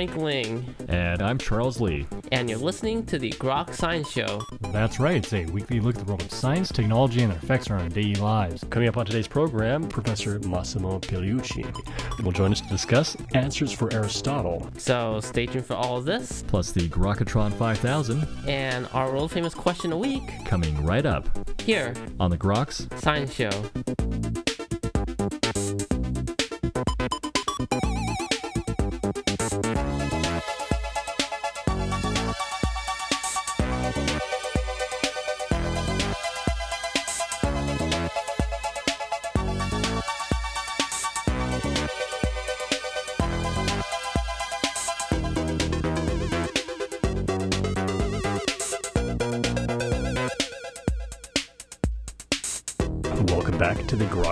Frank Ling. And I'm Charles Lee. And you're listening to the Grok Science Show. That's right. It's a weekly look at the world of science, technology, and their effects on our daily lives. Coming up on today's program, Professor Massimo Pigliucci will join us to discuss answers for Aristotle. So stay tuned for all of this. Plus the Grokatron 5000. And our world famous question a week. Coming right up. Here. On the Groks Science Show.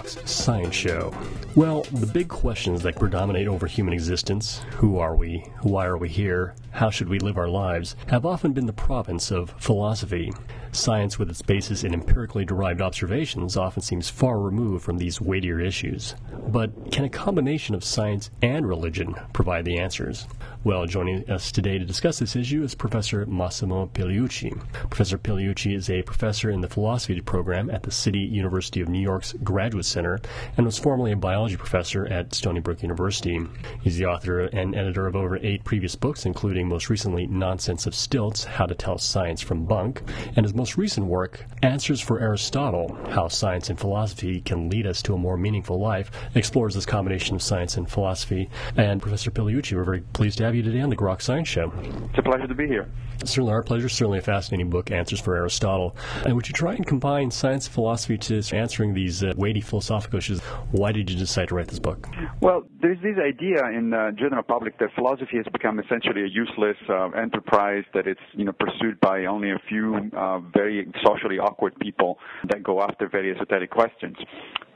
Science Show. Well, the big questions that predominate over human existence who are we? Why are we here? How should we live our lives? have often been the province of philosophy. Science, with its basis in empirically derived observations, often seems far removed from these weightier issues. But can a combination of science and religion provide the answers? Well, joining us today to discuss this issue is Professor Massimo Pigliucci. Professor Pigliucci is a professor in the philosophy program at the City University of New York's Graduate Center and was formerly a biology professor at Stony Brook University. He's the author and editor of over eight previous books, including most recently Nonsense on Stilts How to Tell Science from Bunk, and his most recent work, Answers for Aristotle How Science and Philosophy Can Lead Us to a More Meaningful Life, explores this combination of science and philosophy. And Professor Pigliucci, we're very pleased to have you today on the Grok Science Show. It's a pleasure to be here. Certainly our pleasure. Certainly a fascinating book, Answers for Aristotle. And would you try and combine science and philosophy to answering these uh, weighty philosophical issues? Why did you decide to write this book? Well, there's this idea in the general public that philosophy has become essentially a useless uh, enterprise, that it's you know pursued by only a few uh, very socially awkward people that go after very esoteric questions.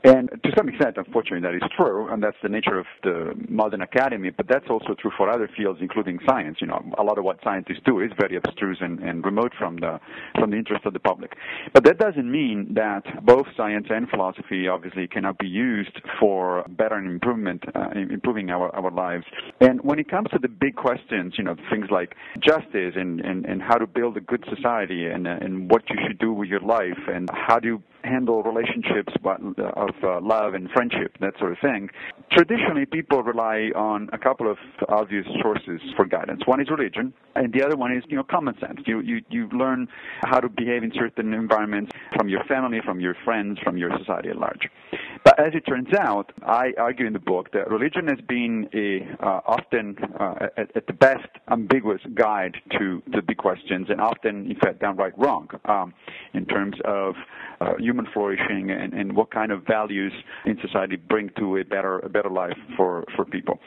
And to some extent, unfortunately, that is true, and that's the nature of the modern academy. But that's also true for other fields, including science. You know, a lot of what scientists do is very abstruse and, and remote from the from the interest of the public. But that doesn't mean that both science and philosophy obviously cannot be used for better improvement, uh, improving our our lives. And when it comes to the big questions, you know, things like justice and and, and how to build a good society and and what you should do with your life and how do handle relationships of uh, love and friendship, that sort of thing. Traditionally, people rely on a couple of obvious sources for guidance. One is religion, and the other one is, you know, common sense. You, you, you learn how to behave in certain environments from your family, from your friends, from your society at large. But as it turns out, I argue in the book that religion has been a uh, often, uh, at, at, the best, ambiguous guide to the big questions, and often, in fact, downright wrong um, in terms of uh, human flourishing and, and what kind of values in society bring to a better a better life for for people.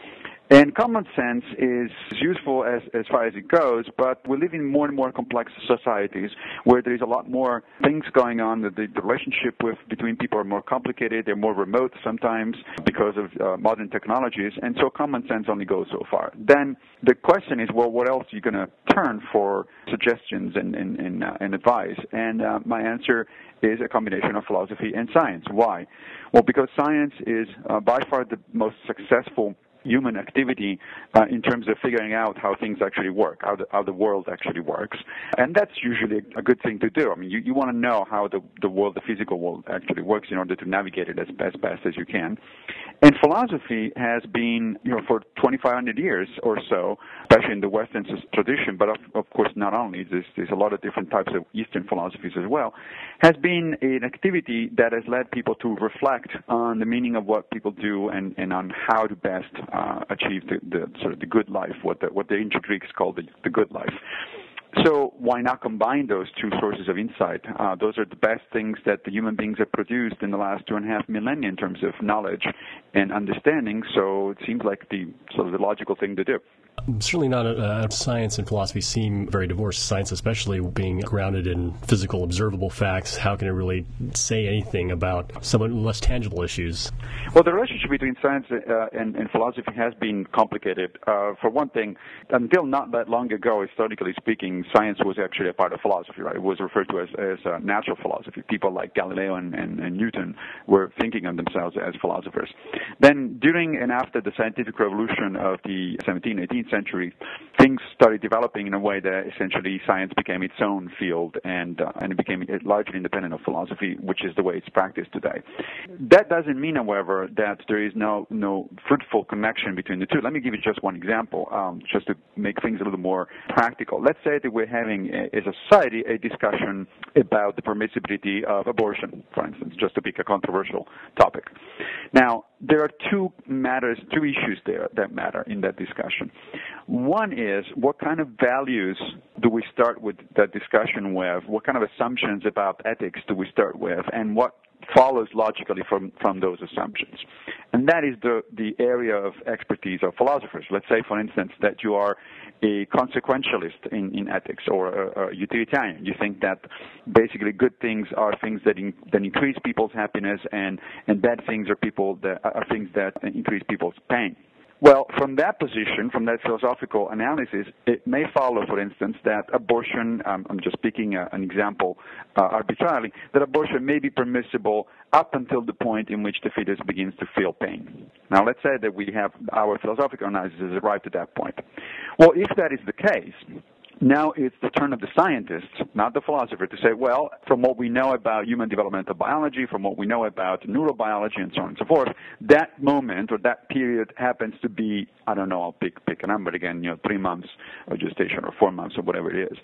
And common sense is useful as, as far as it goes, but we live in more and more complex societies where there is a lot more things going on. The, the relationship with between people are more complicated. They're more remote sometimes because of uh, modern technologies, and so common sense only goes so far. Then the question is, well, what else are you going to turn for suggestions and and, and, uh, and advice? And uh, my answer is a combination of philosophy and science. Why? Well, because science is uh, by far the most successful human activity uh, in terms of figuring out how things actually work, how the, how the world actually works. And that's usually a good thing to do. I mean, you, you want to know how the, the world, the physical world actually works in order to navigate it as, as best as you can. And philosophy has been, you know, for 2,500 years or so, especially in the Western tradition, but of, of course not only, there's, there's a lot of different types of Eastern philosophies as well, has been an activity that has led people to reflect on the meaning of what people do and, and on how to best uh, achieve the, the, sort of the good life, what the, what the ancient Greeks called the, the good life. So why not combine those two sources of insight? Uh, those are the best things that the human beings have produced in the last two and a half millennia in terms of knowledge and understanding. So it seems like the sort of the logical thing to do certainly not uh, science and philosophy seem very divorced. Science, especially being grounded in physical, observable facts, how can it really say anything about somewhat less tangible issues? Well, the relationship between science uh, and, and, philosophy has been complicated. Uh, for one thing, until not that long ago, historically speaking, science was actually a part of philosophy. Right? It was referred to as, as natural philosophy. People like Galileo and, and, and Newton were thinking of themselves as philosophers. Then, during and after the scientific revolution of the 17th, 18th 18th century, things started developing in a way that essentially science became its own field and uh, and it became largely independent of philosophy, which is the way it's practiced today. That doesn't mean, however, that there is no no fruitful connection between the two. Let me give you just one example, um, just to make things a little more practical. Let's say that we're having, as a society, a discussion about the permissibility of abortion, for instance, just to pick a controversial topic. Now, there are two matters, two issues there that matter in that discussion. One is what kind of values do we start with that discussion with? What kind of assumptions about ethics do we start with? And what follows logically from, from those assumptions. And that is the, the area of expertise of philosophers. Let's say, for instance, that you are a consequentialist in, in ethics or a, a utilitarian. You think that basically good things are things that, in, that increase people's happiness and, and bad things are, people that, are things that increase people's pain. Well, from that position, from that philosophical analysis, it may follow, for instance, that abortion, um, I'm just picking a, an example uh, arbitrarily, that abortion may be permissible up until the point in which the fetus begins to feel pain. Now, let's say that we have our philosophical analysis arrived at that point. Well, if that is the case, now it's the turn of the scientists, not the philosopher, to say, well, from what we know about human developmental biology, from what we know about neurobiology, and so on and so forth, that moment or that period happens to be, I don't know, I'll pick pick a number again, you know, three months of gestation or four months or whatever it is.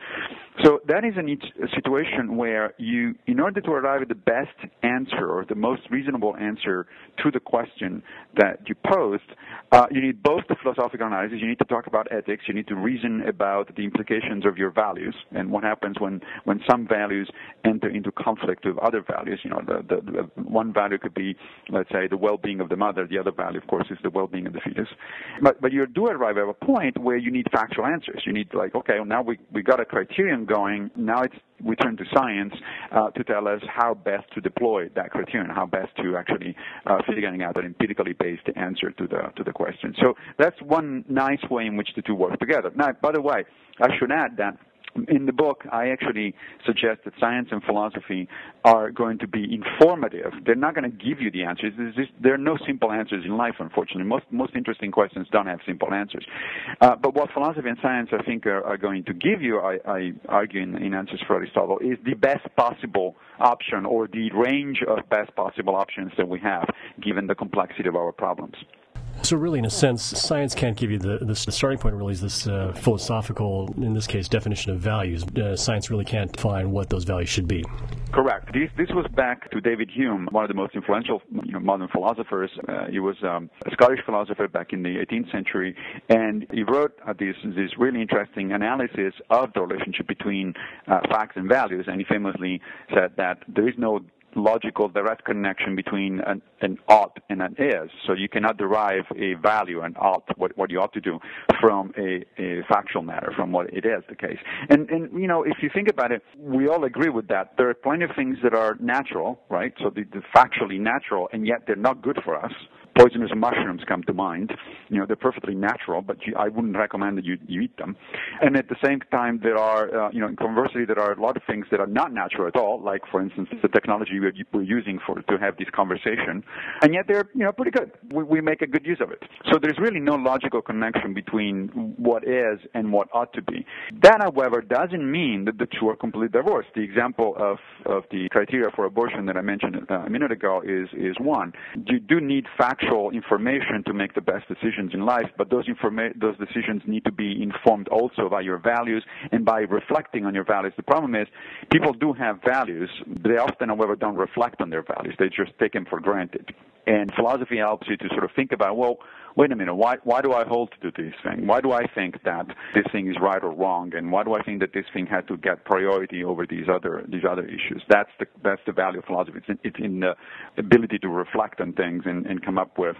So that is a situation where you, in order to arrive at the best answer or the most reasonable answer to the question that you posed, uh, you need both the philosophical analysis, you need to talk about ethics, you need to reason about the implications of your values and what happens when, when some values enter into conflict with other values. You know, the, the, the one value could be, let's say, the well-being of the mother. The other value, of course, is the well-being of the fetus. But, but you do arrive at a point where you need factual answers. You need like, okay, well, now we, we got a criterion going. Now it's we turn to science uh, to tell us how best to deploy that criterion, how best to actually uh, figuring out an empirically based answer to the to the question. So that's one nice way in which the two work together. Now, by the way, I should add that in the book, I actually suggest that science and philosophy are going to be informative. They're not going to give you the answers. Just, there are no simple answers in life, unfortunately. Most most interesting questions don't have simple answers. Uh, but what philosophy and science, I think, are, are going to give you, I, I argue in, in Answers for Aristotle, is the best possible option or the range of best possible options that we have, given the complexity of our problems. So, really, in a sense, science can't give you the, the starting point, really, is this uh, philosophical, in this case, definition of values. Uh, science really can't define what those values should be. Correct. This, this was back to David Hume, one of the most influential you know, modern philosophers. Uh, he was um, a Scottish philosopher back in the 18th century, and he wrote uh, this, this really interesting analysis of the relationship between uh, facts and values, and he famously said that there is no logical direct connection between an, an ought and an is. So you cannot derive a value, an ought, what, what you ought to do, from a, a factual matter, from what it is the case. And, and, you know, if you think about it, we all agree with that. There are plenty of things that are natural, right? So the, the factually natural, and yet they're not good for us poisonous mushrooms come to mind. You know, they're perfectly natural, but you, I wouldn't recommend that you, you eat them. And at the same time, there are, uh, you know, conversely, there are a lot of things that are not natural at all, like, for instance, the technology we're, we're using for to have this conversation, and yet they're, you know, pretty good. We, we make a good use of it. So there's really no logical connection between what is and what ought to be. That, however, doesn't mean that the two are completely divorced. The example of, of the criteria for abortion that I mentioned uh, a minute ago is, is one. You do need facts actual information to make the best decisions in life, but those informa- those decisions need to be informed also by your values and by reflecting on your values. The problem is people do have values. They often, however, don't reflect on their values. They just take them for granted. And philosophy helps you to sort of think about, well, wait a minute, why, why do I hold to this thing? Why do I think that this thing is right or wrong? And why do I think that this thing had to get priority over these other, these other issues? That's the, that's the value of philosophy. It's in, it's in the ability to reflect on things and, and come up with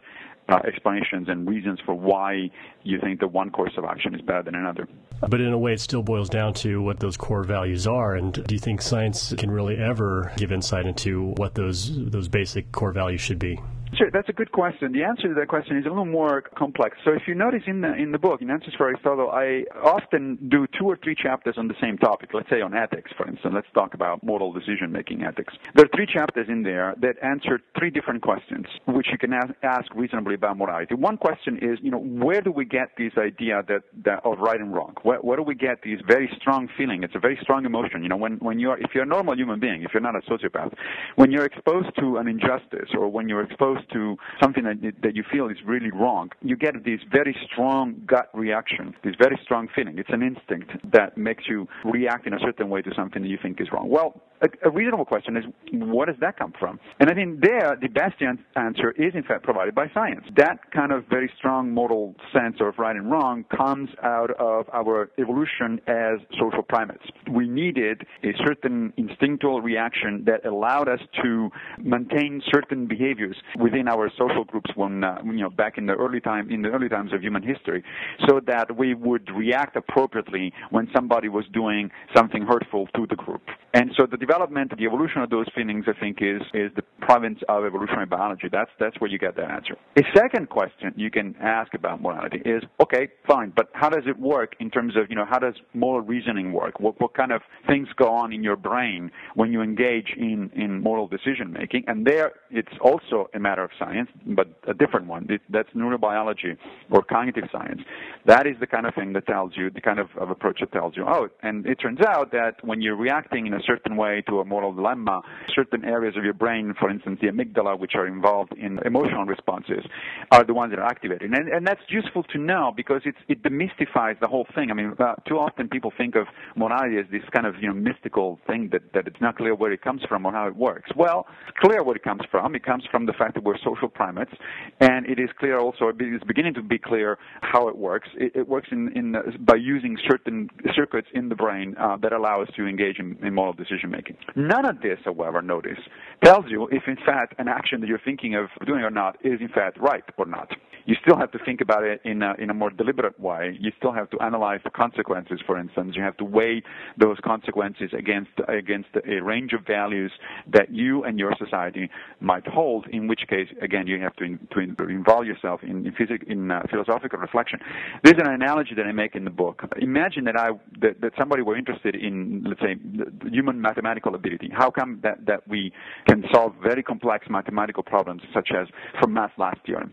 uh, explanations and reasons for why you think that one course of action is better than another. But in a way, it still boils down to what those core values are. And do you think science can really ever give insight into what those those basic core values should be? Sure, that's a good question. The answer to that question is a little more complex. So if you notice in the in the book, in Answers for Aristotle, I often do two or three chapters on the same topic. Let's say on ethics, for instance. Let's talk about moral decision-making ethics. There are three chapters in there that answer three different questions, which you can ask, reasonably about morality. One question is, you know, where do we get this idea that, that of right and wrong? Where, where do we get this very strong feeling? It's a very strong emotion. You know, when when you're if you're a normal human being, if you're not a sociopath, when you're exposed to an injustice or when you're exposed to something that that you feel is really wrong, you get this very strong gut reaction, this very strong feeling. It's an instinct that makes you react in a certain way to something that you think is wrong. Well, a, a reasonable question is, where does that come from? And I think there, the best answer is in fact provided by science. That kind of very strong moral sense of right and wrong comes out of our evolution as social primates. We needed a certain instinctual reaction that allowed us to maintain certain behaviors within our social groups when, uh, you know, back in the early time, in the early times of human history, so that we would react appropriately when somebody was doing something hurtful to the group. And so the development, the evolution of those feelings, I think, is is the province of evolutionary biology. That's that's where you get that answer. A second question you can ask about morality is, okay, fine, but how does it work in terms of, you know, how does moral reasoning work? What what kind of things go on in your brain when you engage in in moral decision making? And there, it's also a matter of science, but a different one. That's neurobiology or cognitive science. That is the kind of thing that tells you the kind of, of approach that tells you, oh, and it turns out that when you're reacting in a certain way to a moral dilemma, certain areas of your brain, for instance, the amygdala, which are involved in emotional responses, are the ones that are activated. And, and that's useful to know because it's, it demystifies the whole thing. I mean, uh, too often people think of morality as this kind of you know mystical thing that, that it's not clear where it comes from or how it works. Well, it's clear where it comes from. It comes from the fact that we're social primates, and it is clear also, it is beginning to be clear how it works. It, it works in, in uh, by using certain circuits in the brain uh, that allow us to engage in, in moral decision making. None of this, however, notice, tells you if in fact an action that you're thinking of doing or not is in fact right or not. You still have to think about it in a, in a more deliberate way. You still have to analyze the consequences, for instance. You have to weigh those consequences against, against a range of values that you and your society might hold, in which case, again, you have to, in, to involve yourself in, in, physic, in uh, philosophical reflection. There's an analogy that I make in the book. Imagine that, I, that, that somebody were interested in, let's say, human mathematical ability. How come that, that we can solve complex mathematical problems, such as Fermat's last theorem?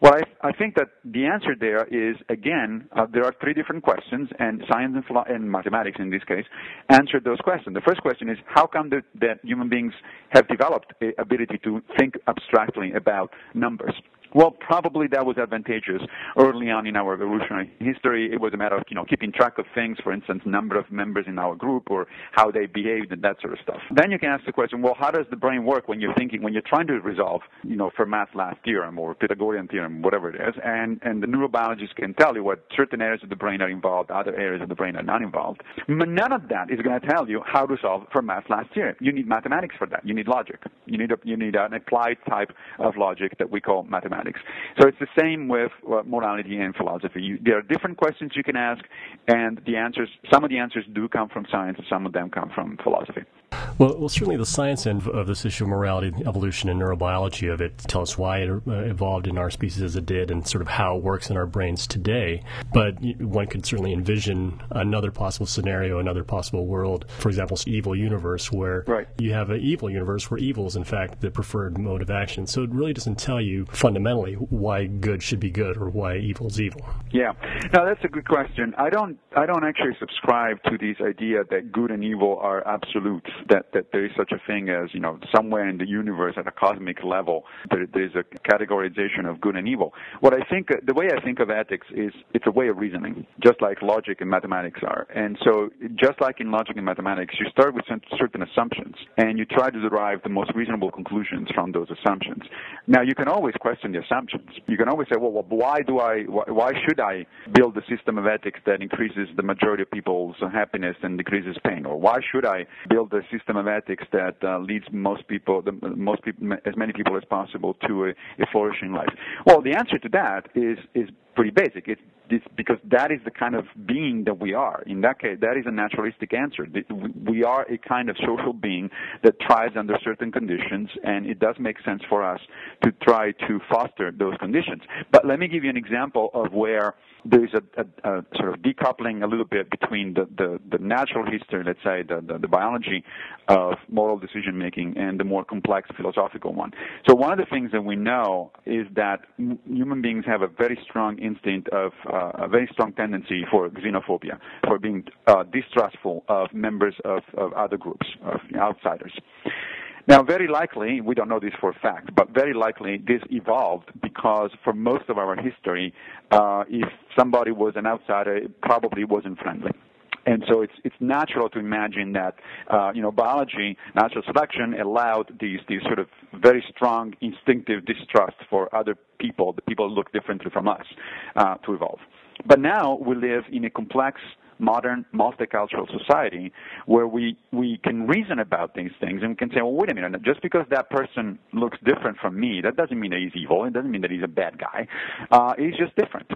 Well, I, I, think that the answer there is again uh, there are three different questions, and science and, philo- and, mathematics in this case answer those questions. The first question is how come that, that human beings have developed the ability to think abstractly about numbers? Well, probably that was advantageous early on in our evolutionary history. It was a matter of, you know, keeping track of things, for instance, number of members in our group or how they behaved and that sort of stuff. Then you can ask the question, well, how does the brain work when you're thinking, when you're trying to resolve, you know, Fermat's last theorem or Pythagorean theorem, whatever it is, and, and the neurobiologists can tell you what certain areas of the brain are involved, other areas of the brain are not involved. But none of that is going to tell you how to solve Fermat's last theorem. You need mathematics for that. You need logic. You need a, you need an applied type of logic that we call mathematics mathematics. So it's the same with morality and philosophy. You, there are different questions you can ask, and the answers, some of the answers do come from science, and some of them come from philosophy. Well, well, certainly the science end of this issue of morality, evolution, and neurobiology of it tell us why it uh, evolved in our species as it did, and sort of how it works in our brains today. But one could certainly envision another possible scenario, another possible world. For example, evil universe where right. you have an evil universe where evil is in fact the preferred mode of action. So it really doesn't tell you fundamentally why good should be good or why evil is evil. Yeah, now that's a good question. I don't, I don't actually subscribe to this idea that good and evil are absolutes that, that there is such a thing as, you know, somewhere in the universe at a cosmic level, there, there's a categorization of good and evil. What I think, the way I think of ethics is it's a way of reasoning, just like logic and mathematics are. And so, just like in logic and mathematics, you start with certain assumptions and you try to derive the most reasonable conclusions from those assumptions. Now, you can always question the assumptions. You can always say, well, why do I, why should I build a system of ethics that increases the majority of people's happiness and decreases pain? Or why should I build a system of ethics that uh, leads most people, the, most people, as many people as possible to a, a flourishing life? Well, the answer to that is is pretty basic. It's this, because that is the kind of being that we are. In that case, that is a naturalistic answer. We are a kind of social being that thrives under certain conditions, and it does make sense for us to try to foster those conditions. But let me give you an example of where there is a, a, a, sort of decoupling a little bit between the, the, the natural history, let's say, the, the, the, biology of moral decision making and the more complex philosophical one. So one of the things that we know is that m- human beings have a very strong instinct of uh, a very strong tendency for xenophobia, for being uh, distrustful of members of, of other groups, of outsiders. Now, very likely, we don't know this for a fact, but very likely this evolved because for most of our history, uh, if somebody was an outsider, it probably wasn't friendly. And so it's it's natural to imagine that uh, you know biology, natural selection allowed these these sort of very strong instinctive distrust for other people, the people who look differently from us, uh, to evolve. But now we live in a complex modern multicultural society where we, we can reason about these things and we can say, well, wait a minute, just because that person looks different from me, that doesn't mean that he's evil. It doesn't mean that he's a bad guy. Uh, he's just different.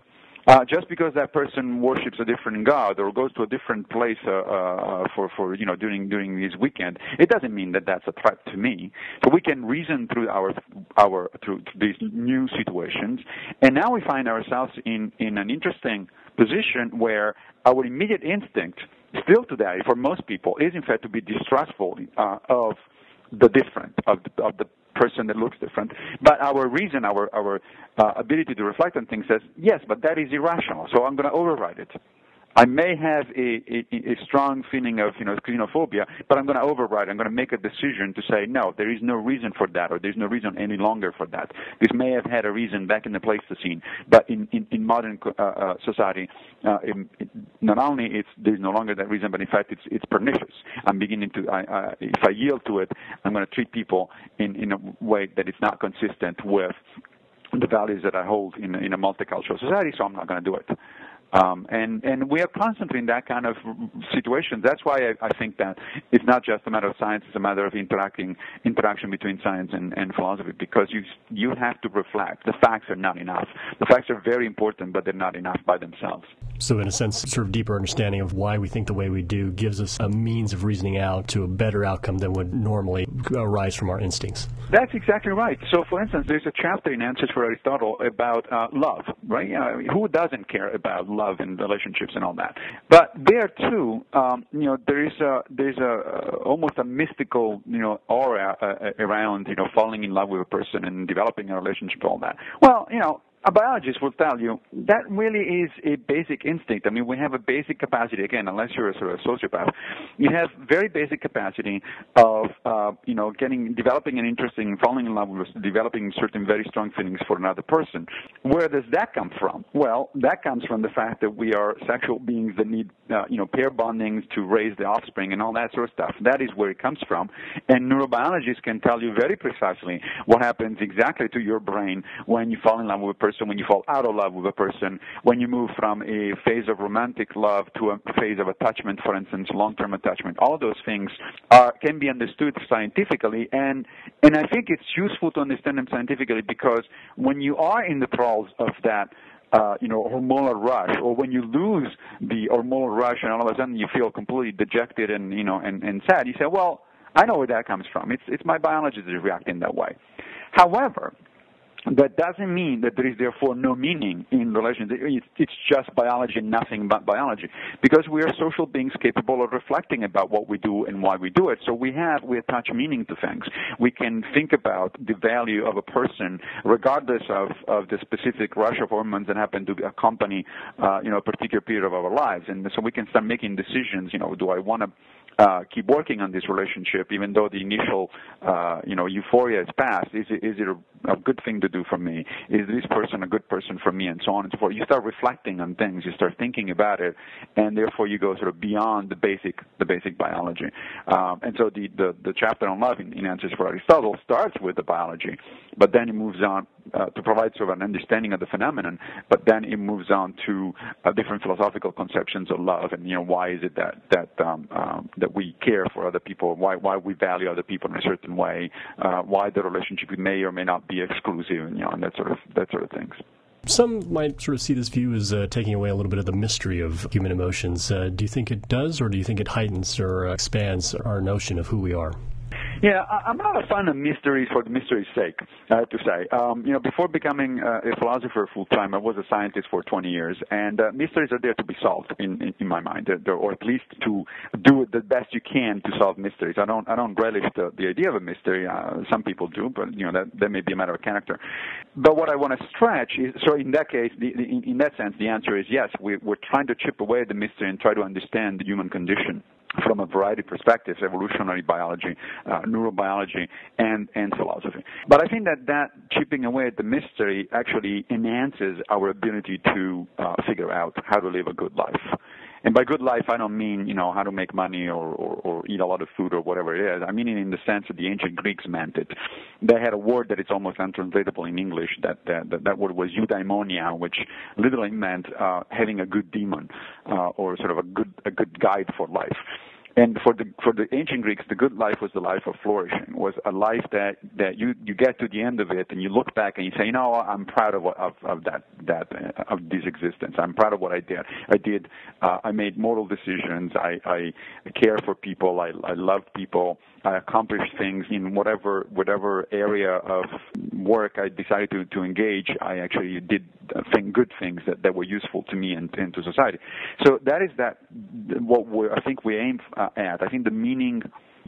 Uh, just because that person worships a different god or goes to a different place uh, uh, for for you know during during his weekend, it doesn't mean that that's a threat to me. So we can reason through our our through these new situations, and now we find ourselves in in an interesting position where our immediate instinct, still today, for most people, is in fact to be distrustful uh, of the different, of the, of the person that looks different. But our reason, our our uh, ability to reflect on things says, yes, but that is irrational, so I'm going to override it. I may have a, a, a, strong feeling of you know xenophobia, but I'm going to override. I'm going to make a decision to say no. There is no reason for that, or there's no reason any longer for that. This may have had a reason back in the Pleistocene, but in in, in modern uh, uh, society, uh, it, not only it's there's no longer that reason, but in fact it's it's pernicious. I'm beginning to I, I, if I yield to it, I'm going to treat people in in a way that is not consistent with the values that I hold in in a multicultural society. So I'm not going to do it. Um, and and we are constantly in that kind of situation. That's why I, I, think that it's not just a matter of science; it's a matter of interacting interaction between science and, and philosophy. Because you you have to reflect. The facts are not enough. The facts are very important, but they're not enough by themselves. So, in a sense, sort of deeper understanding of why we think the way we do gives us a means of reasoning out to a better outcome than would normally arise from our instincts. That's exactly right. So, for instance, there's a chapter in Answers for Aristotle about uh, love. Right? Uh, who doesn't care about love? Love and relationships and all that. But there too, um, you know, there is a there's a uh, almost a mystical you know aura uh, around you know falling in love with a person and developing a relationship, and all that. Well, you know, a biologist will tell you that really is a basic instinct. I mean, we have a basic capacity, again, unless you're a sort of sociopath, you have very basic capacity of, uh, you know, getting, developing an interest in falling in love with, developing certain very strong feelings for another person. Where does that come from? Well, that comes from the fact that we are sexual beings that need, uh, you know, pair bondings to raise the offspring and all that sort of stuff. That is where it comes from. And neurobiologists can tell you very precisely what happens exactly to your brain when you fall in love with a person person, when you fall out of love with a person, when you move from a phase of romantic love to a phase of attachment, for instance, long-term attachment. All those things are, can be understood scientifically, and and I think it's useful to understand them scientifically because when you are in the thralls of that uh, you know, hormonal rush, or when you lose the hormonal rush and all of a sudden you feel completely dejected and you know and, and sad, you say, well, I know where that comes from. It's it's my biology that is reacting that way. However, that doesn't mean that there is therefore no meaning in relations. It's just biology nothing but biology. Because we are social beings capable of reflecting about what we do and why we do it. So we have, we attach meaning to things. We can think about the value of a person regardless of, of the specific rush of hormones that happen to accompany, uh, you know, a particular period of our lives. And so we can start making decisions, you know, do I want to uh, keep working on this relationship, even though the initial, uh, you know, euphoria is past. Is it, is it a, a, good thing to do for me? Is this person a good person for me, and so on and so forth. You start reflecting on things. You start thinking about it, and therefore you go sort of beyond the basic, the basic biology. Um, and so the, the, the chapter on love in, in Answers for Aristotle starts with the biology, but then it moves on uh, to provide sort of an understanding of the phenomenon. But then it moves on to uh, different philosophical conceptions of love, and you know why is it that that um, um, that we care for other people, why why we value other people in a certain way, uh, why the relationship may or may not be exclusive, and that sort of that sort of things. Some might sort of see this view as uh, taking away a little bit of the mystery of human emotions. Uh, do you think it does, or do you think it heightens or expands our notion of who we are? Yeah, I'm not a fan of mysteries for the mystery's sake. I have to say, um, you know, before becoming uh, a philosopher full time, I was a scientist for 20 years, and uh, mysteries are there to be solved in, in, in my mind, uh, or at least to do the best you can to solve mysteries. I don't, I don't relish the, the idea of a mystery. Uh, some people do, but you know, that that may be a matter of character. But what I want to stretch is, so in that case, the, the, in, in that sense, the answer is yes. We, we're trying to chip away at the mystery and try to understand the human condition from a variety of perspectives, evolutionary biology, uh, neurobiology, and, and philosophy. But I think that that chipping away at the mystery actually enhances our ability to uh, figure out how to live a good life. And by good life, I don't mean, you know, how to make money or, or, or eat a lot of food or whatever it is. I mean it in the sense that the ancient Greeks meant it. They had a word that is almost untranslatable in English. That that, that, that word was eudaimonia, which literally meant uh, having a good demon uh, or sort of a good a good guide for life. And for the for the ancient Greeks, the good life was the life of flourishing. Was a life that that you you get to the end of it and you look back and you say, you know, I'm proud of of, of that that uh, of this existence. I'm proud of what I did. I did. Uh, I made moral decisions. I I care for people. I I love people. I accomplished things in whatever whatever area of work I decided to, to engage. I actually did think good things that, that were useful to me and, and to society. So that is that what we I think we aim uh, at. I think the meaning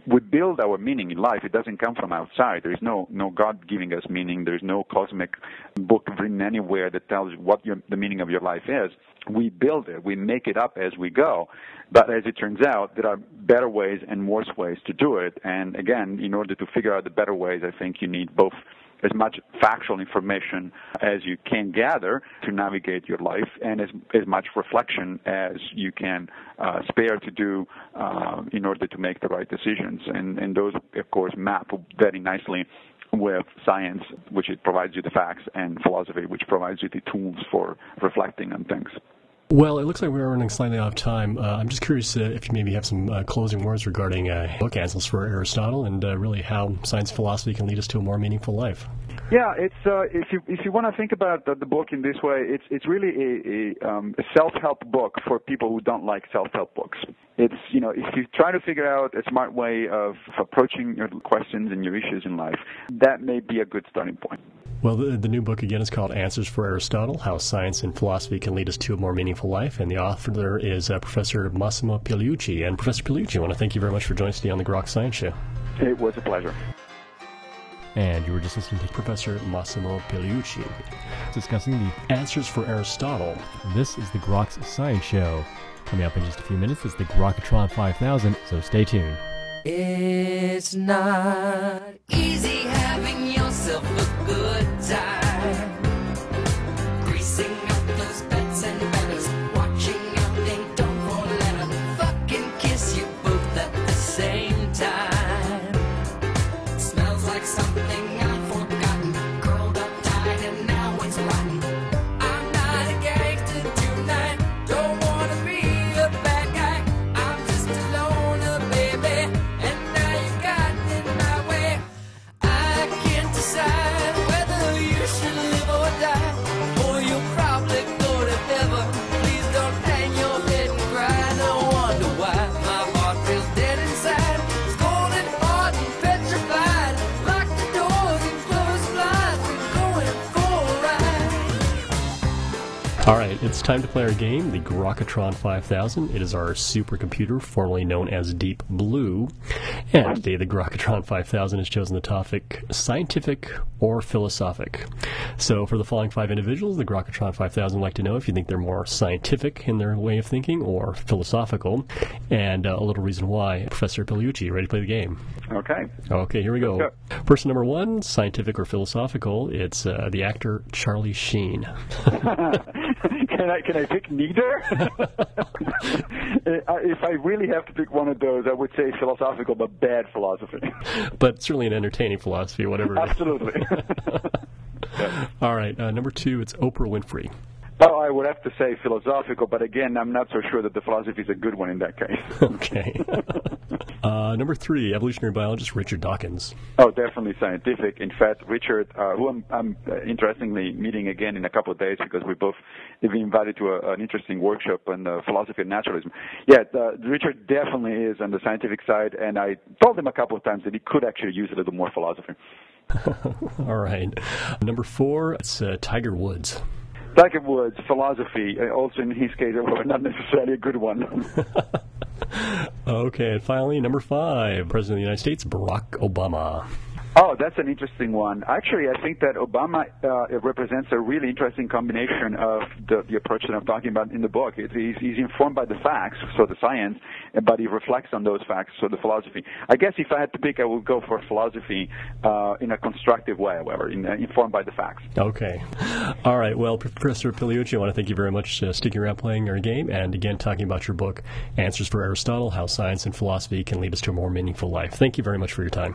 we build our meaning in life. It doesn't come from outside. There is no no God giving us meaning. There is no cosmic book written anywhere that tells you what your, the meaning of your life is. We build it. We make it up as we go. But as it turns out, there are better ways and worse ways to do it. And again, in order to figure out the better ways, I think you need both as much factual information as you can gather to navigate your life and as, as much reflection as you can uh, spare to do uh, in order to make the right decisions. And, and those, of course, map very nicely with science, which it provides you the facts, and philosophy, which provides you the tools for reflecting on things. Well, it looks like we're running slightly out of time. Uh, I'm just curious uh, if you maybe have some uh, closing words regarding uh, book Answers for Aristotle and uh, really how science philosophy can lead us to a more meaningful life. Yeah, it's uh, if you if you want to think about the, the, book in this way, it's it's really a, a, um, a self-help book for people who don't like self-help books. It's you know if you try to figure out a smart way of approaching your questions and your issues in life, that may be a good starting point. Well, the, the, new book again is called Answers for Aristotle How Science and Philosophy Can Lead Us to a More Meaningful Life. And the author there is uh, Professor Massimo Pigliucci. And Professor Pigliucci, I want to thank you very much for joining us today on the Grok Science Show. It was a pleasure. And you were just listening to Professor Massimo Pigliucci discussing the Answers for Aristotle. This is the Grok's Science Show. Coming up in just a few minutes is the Grokatron 5000, so stay tuned. It's not easy having yourself a good it's time to play our game, the Grokatron 5000. It is our supercomputer, formerly known as Deep Blue. And today, the Grokatron 5000 has chosen the topic scientific or philosophic. So, for the following five individuals, the Grokatron 5000 would like to know if you think they're more scientific in their way of thinking or philosophical, and uh, a little reason why. Professor Pigliucci, ready to play the game? Okay. Okay, here we go. Person number one, scientific or philosophical, it's uh, the actor Charlie Sheen. can I can I pick neither? if I really have to pick one of those, I would say philosophical, but bad philosophy. but certainly an entertaining philosophy, whatever. Absolutely. All right, uh, number two, it's Oprah Winfrey. Well, I would have to say philosophical, but again, I'm not so sure that the philosophy is a good one in that case. okay. uh, number three, evolutionary biologist Richard Dawkins. Oh, definitely scientific. In fact, Richard, uh, who I'm, I'm uh, interestingly meeting again in a couple of days because we both have been invited to a, an interesting workshop on uh, philosophy and naturalism. Yeah, uh, Richard definitely is on the scientific side, and I told him a couple of times that he could actually use a little more philosophy. All right. Number four, it's uh, Tiger Woods. Tiger Woods, philosophy, uh, also in his case, not necessarily a good one. okay, and finally, number five, President of the United States, Barack Obama. Oh, that's an interesting one. Actually, I think that Obama uh, represents a really interesting combination of the, the, approach that I'm talking about in the book. It, he's, he's, informed by the facts, so the science, but he reflects on those facts, so the philosophy. I guess if I had to pick, I would go for philosophy uh, in a constructive way, however, in, uh, informed by the facts. Okay. All right. Well, Professor Pigliucci, I want to thank you very much for sticking around playing our game and again talking about your book, Answers for Aristotle How Science and Philosophy Can Lead Us to a More Meaningful Life. Thank you very much for your time.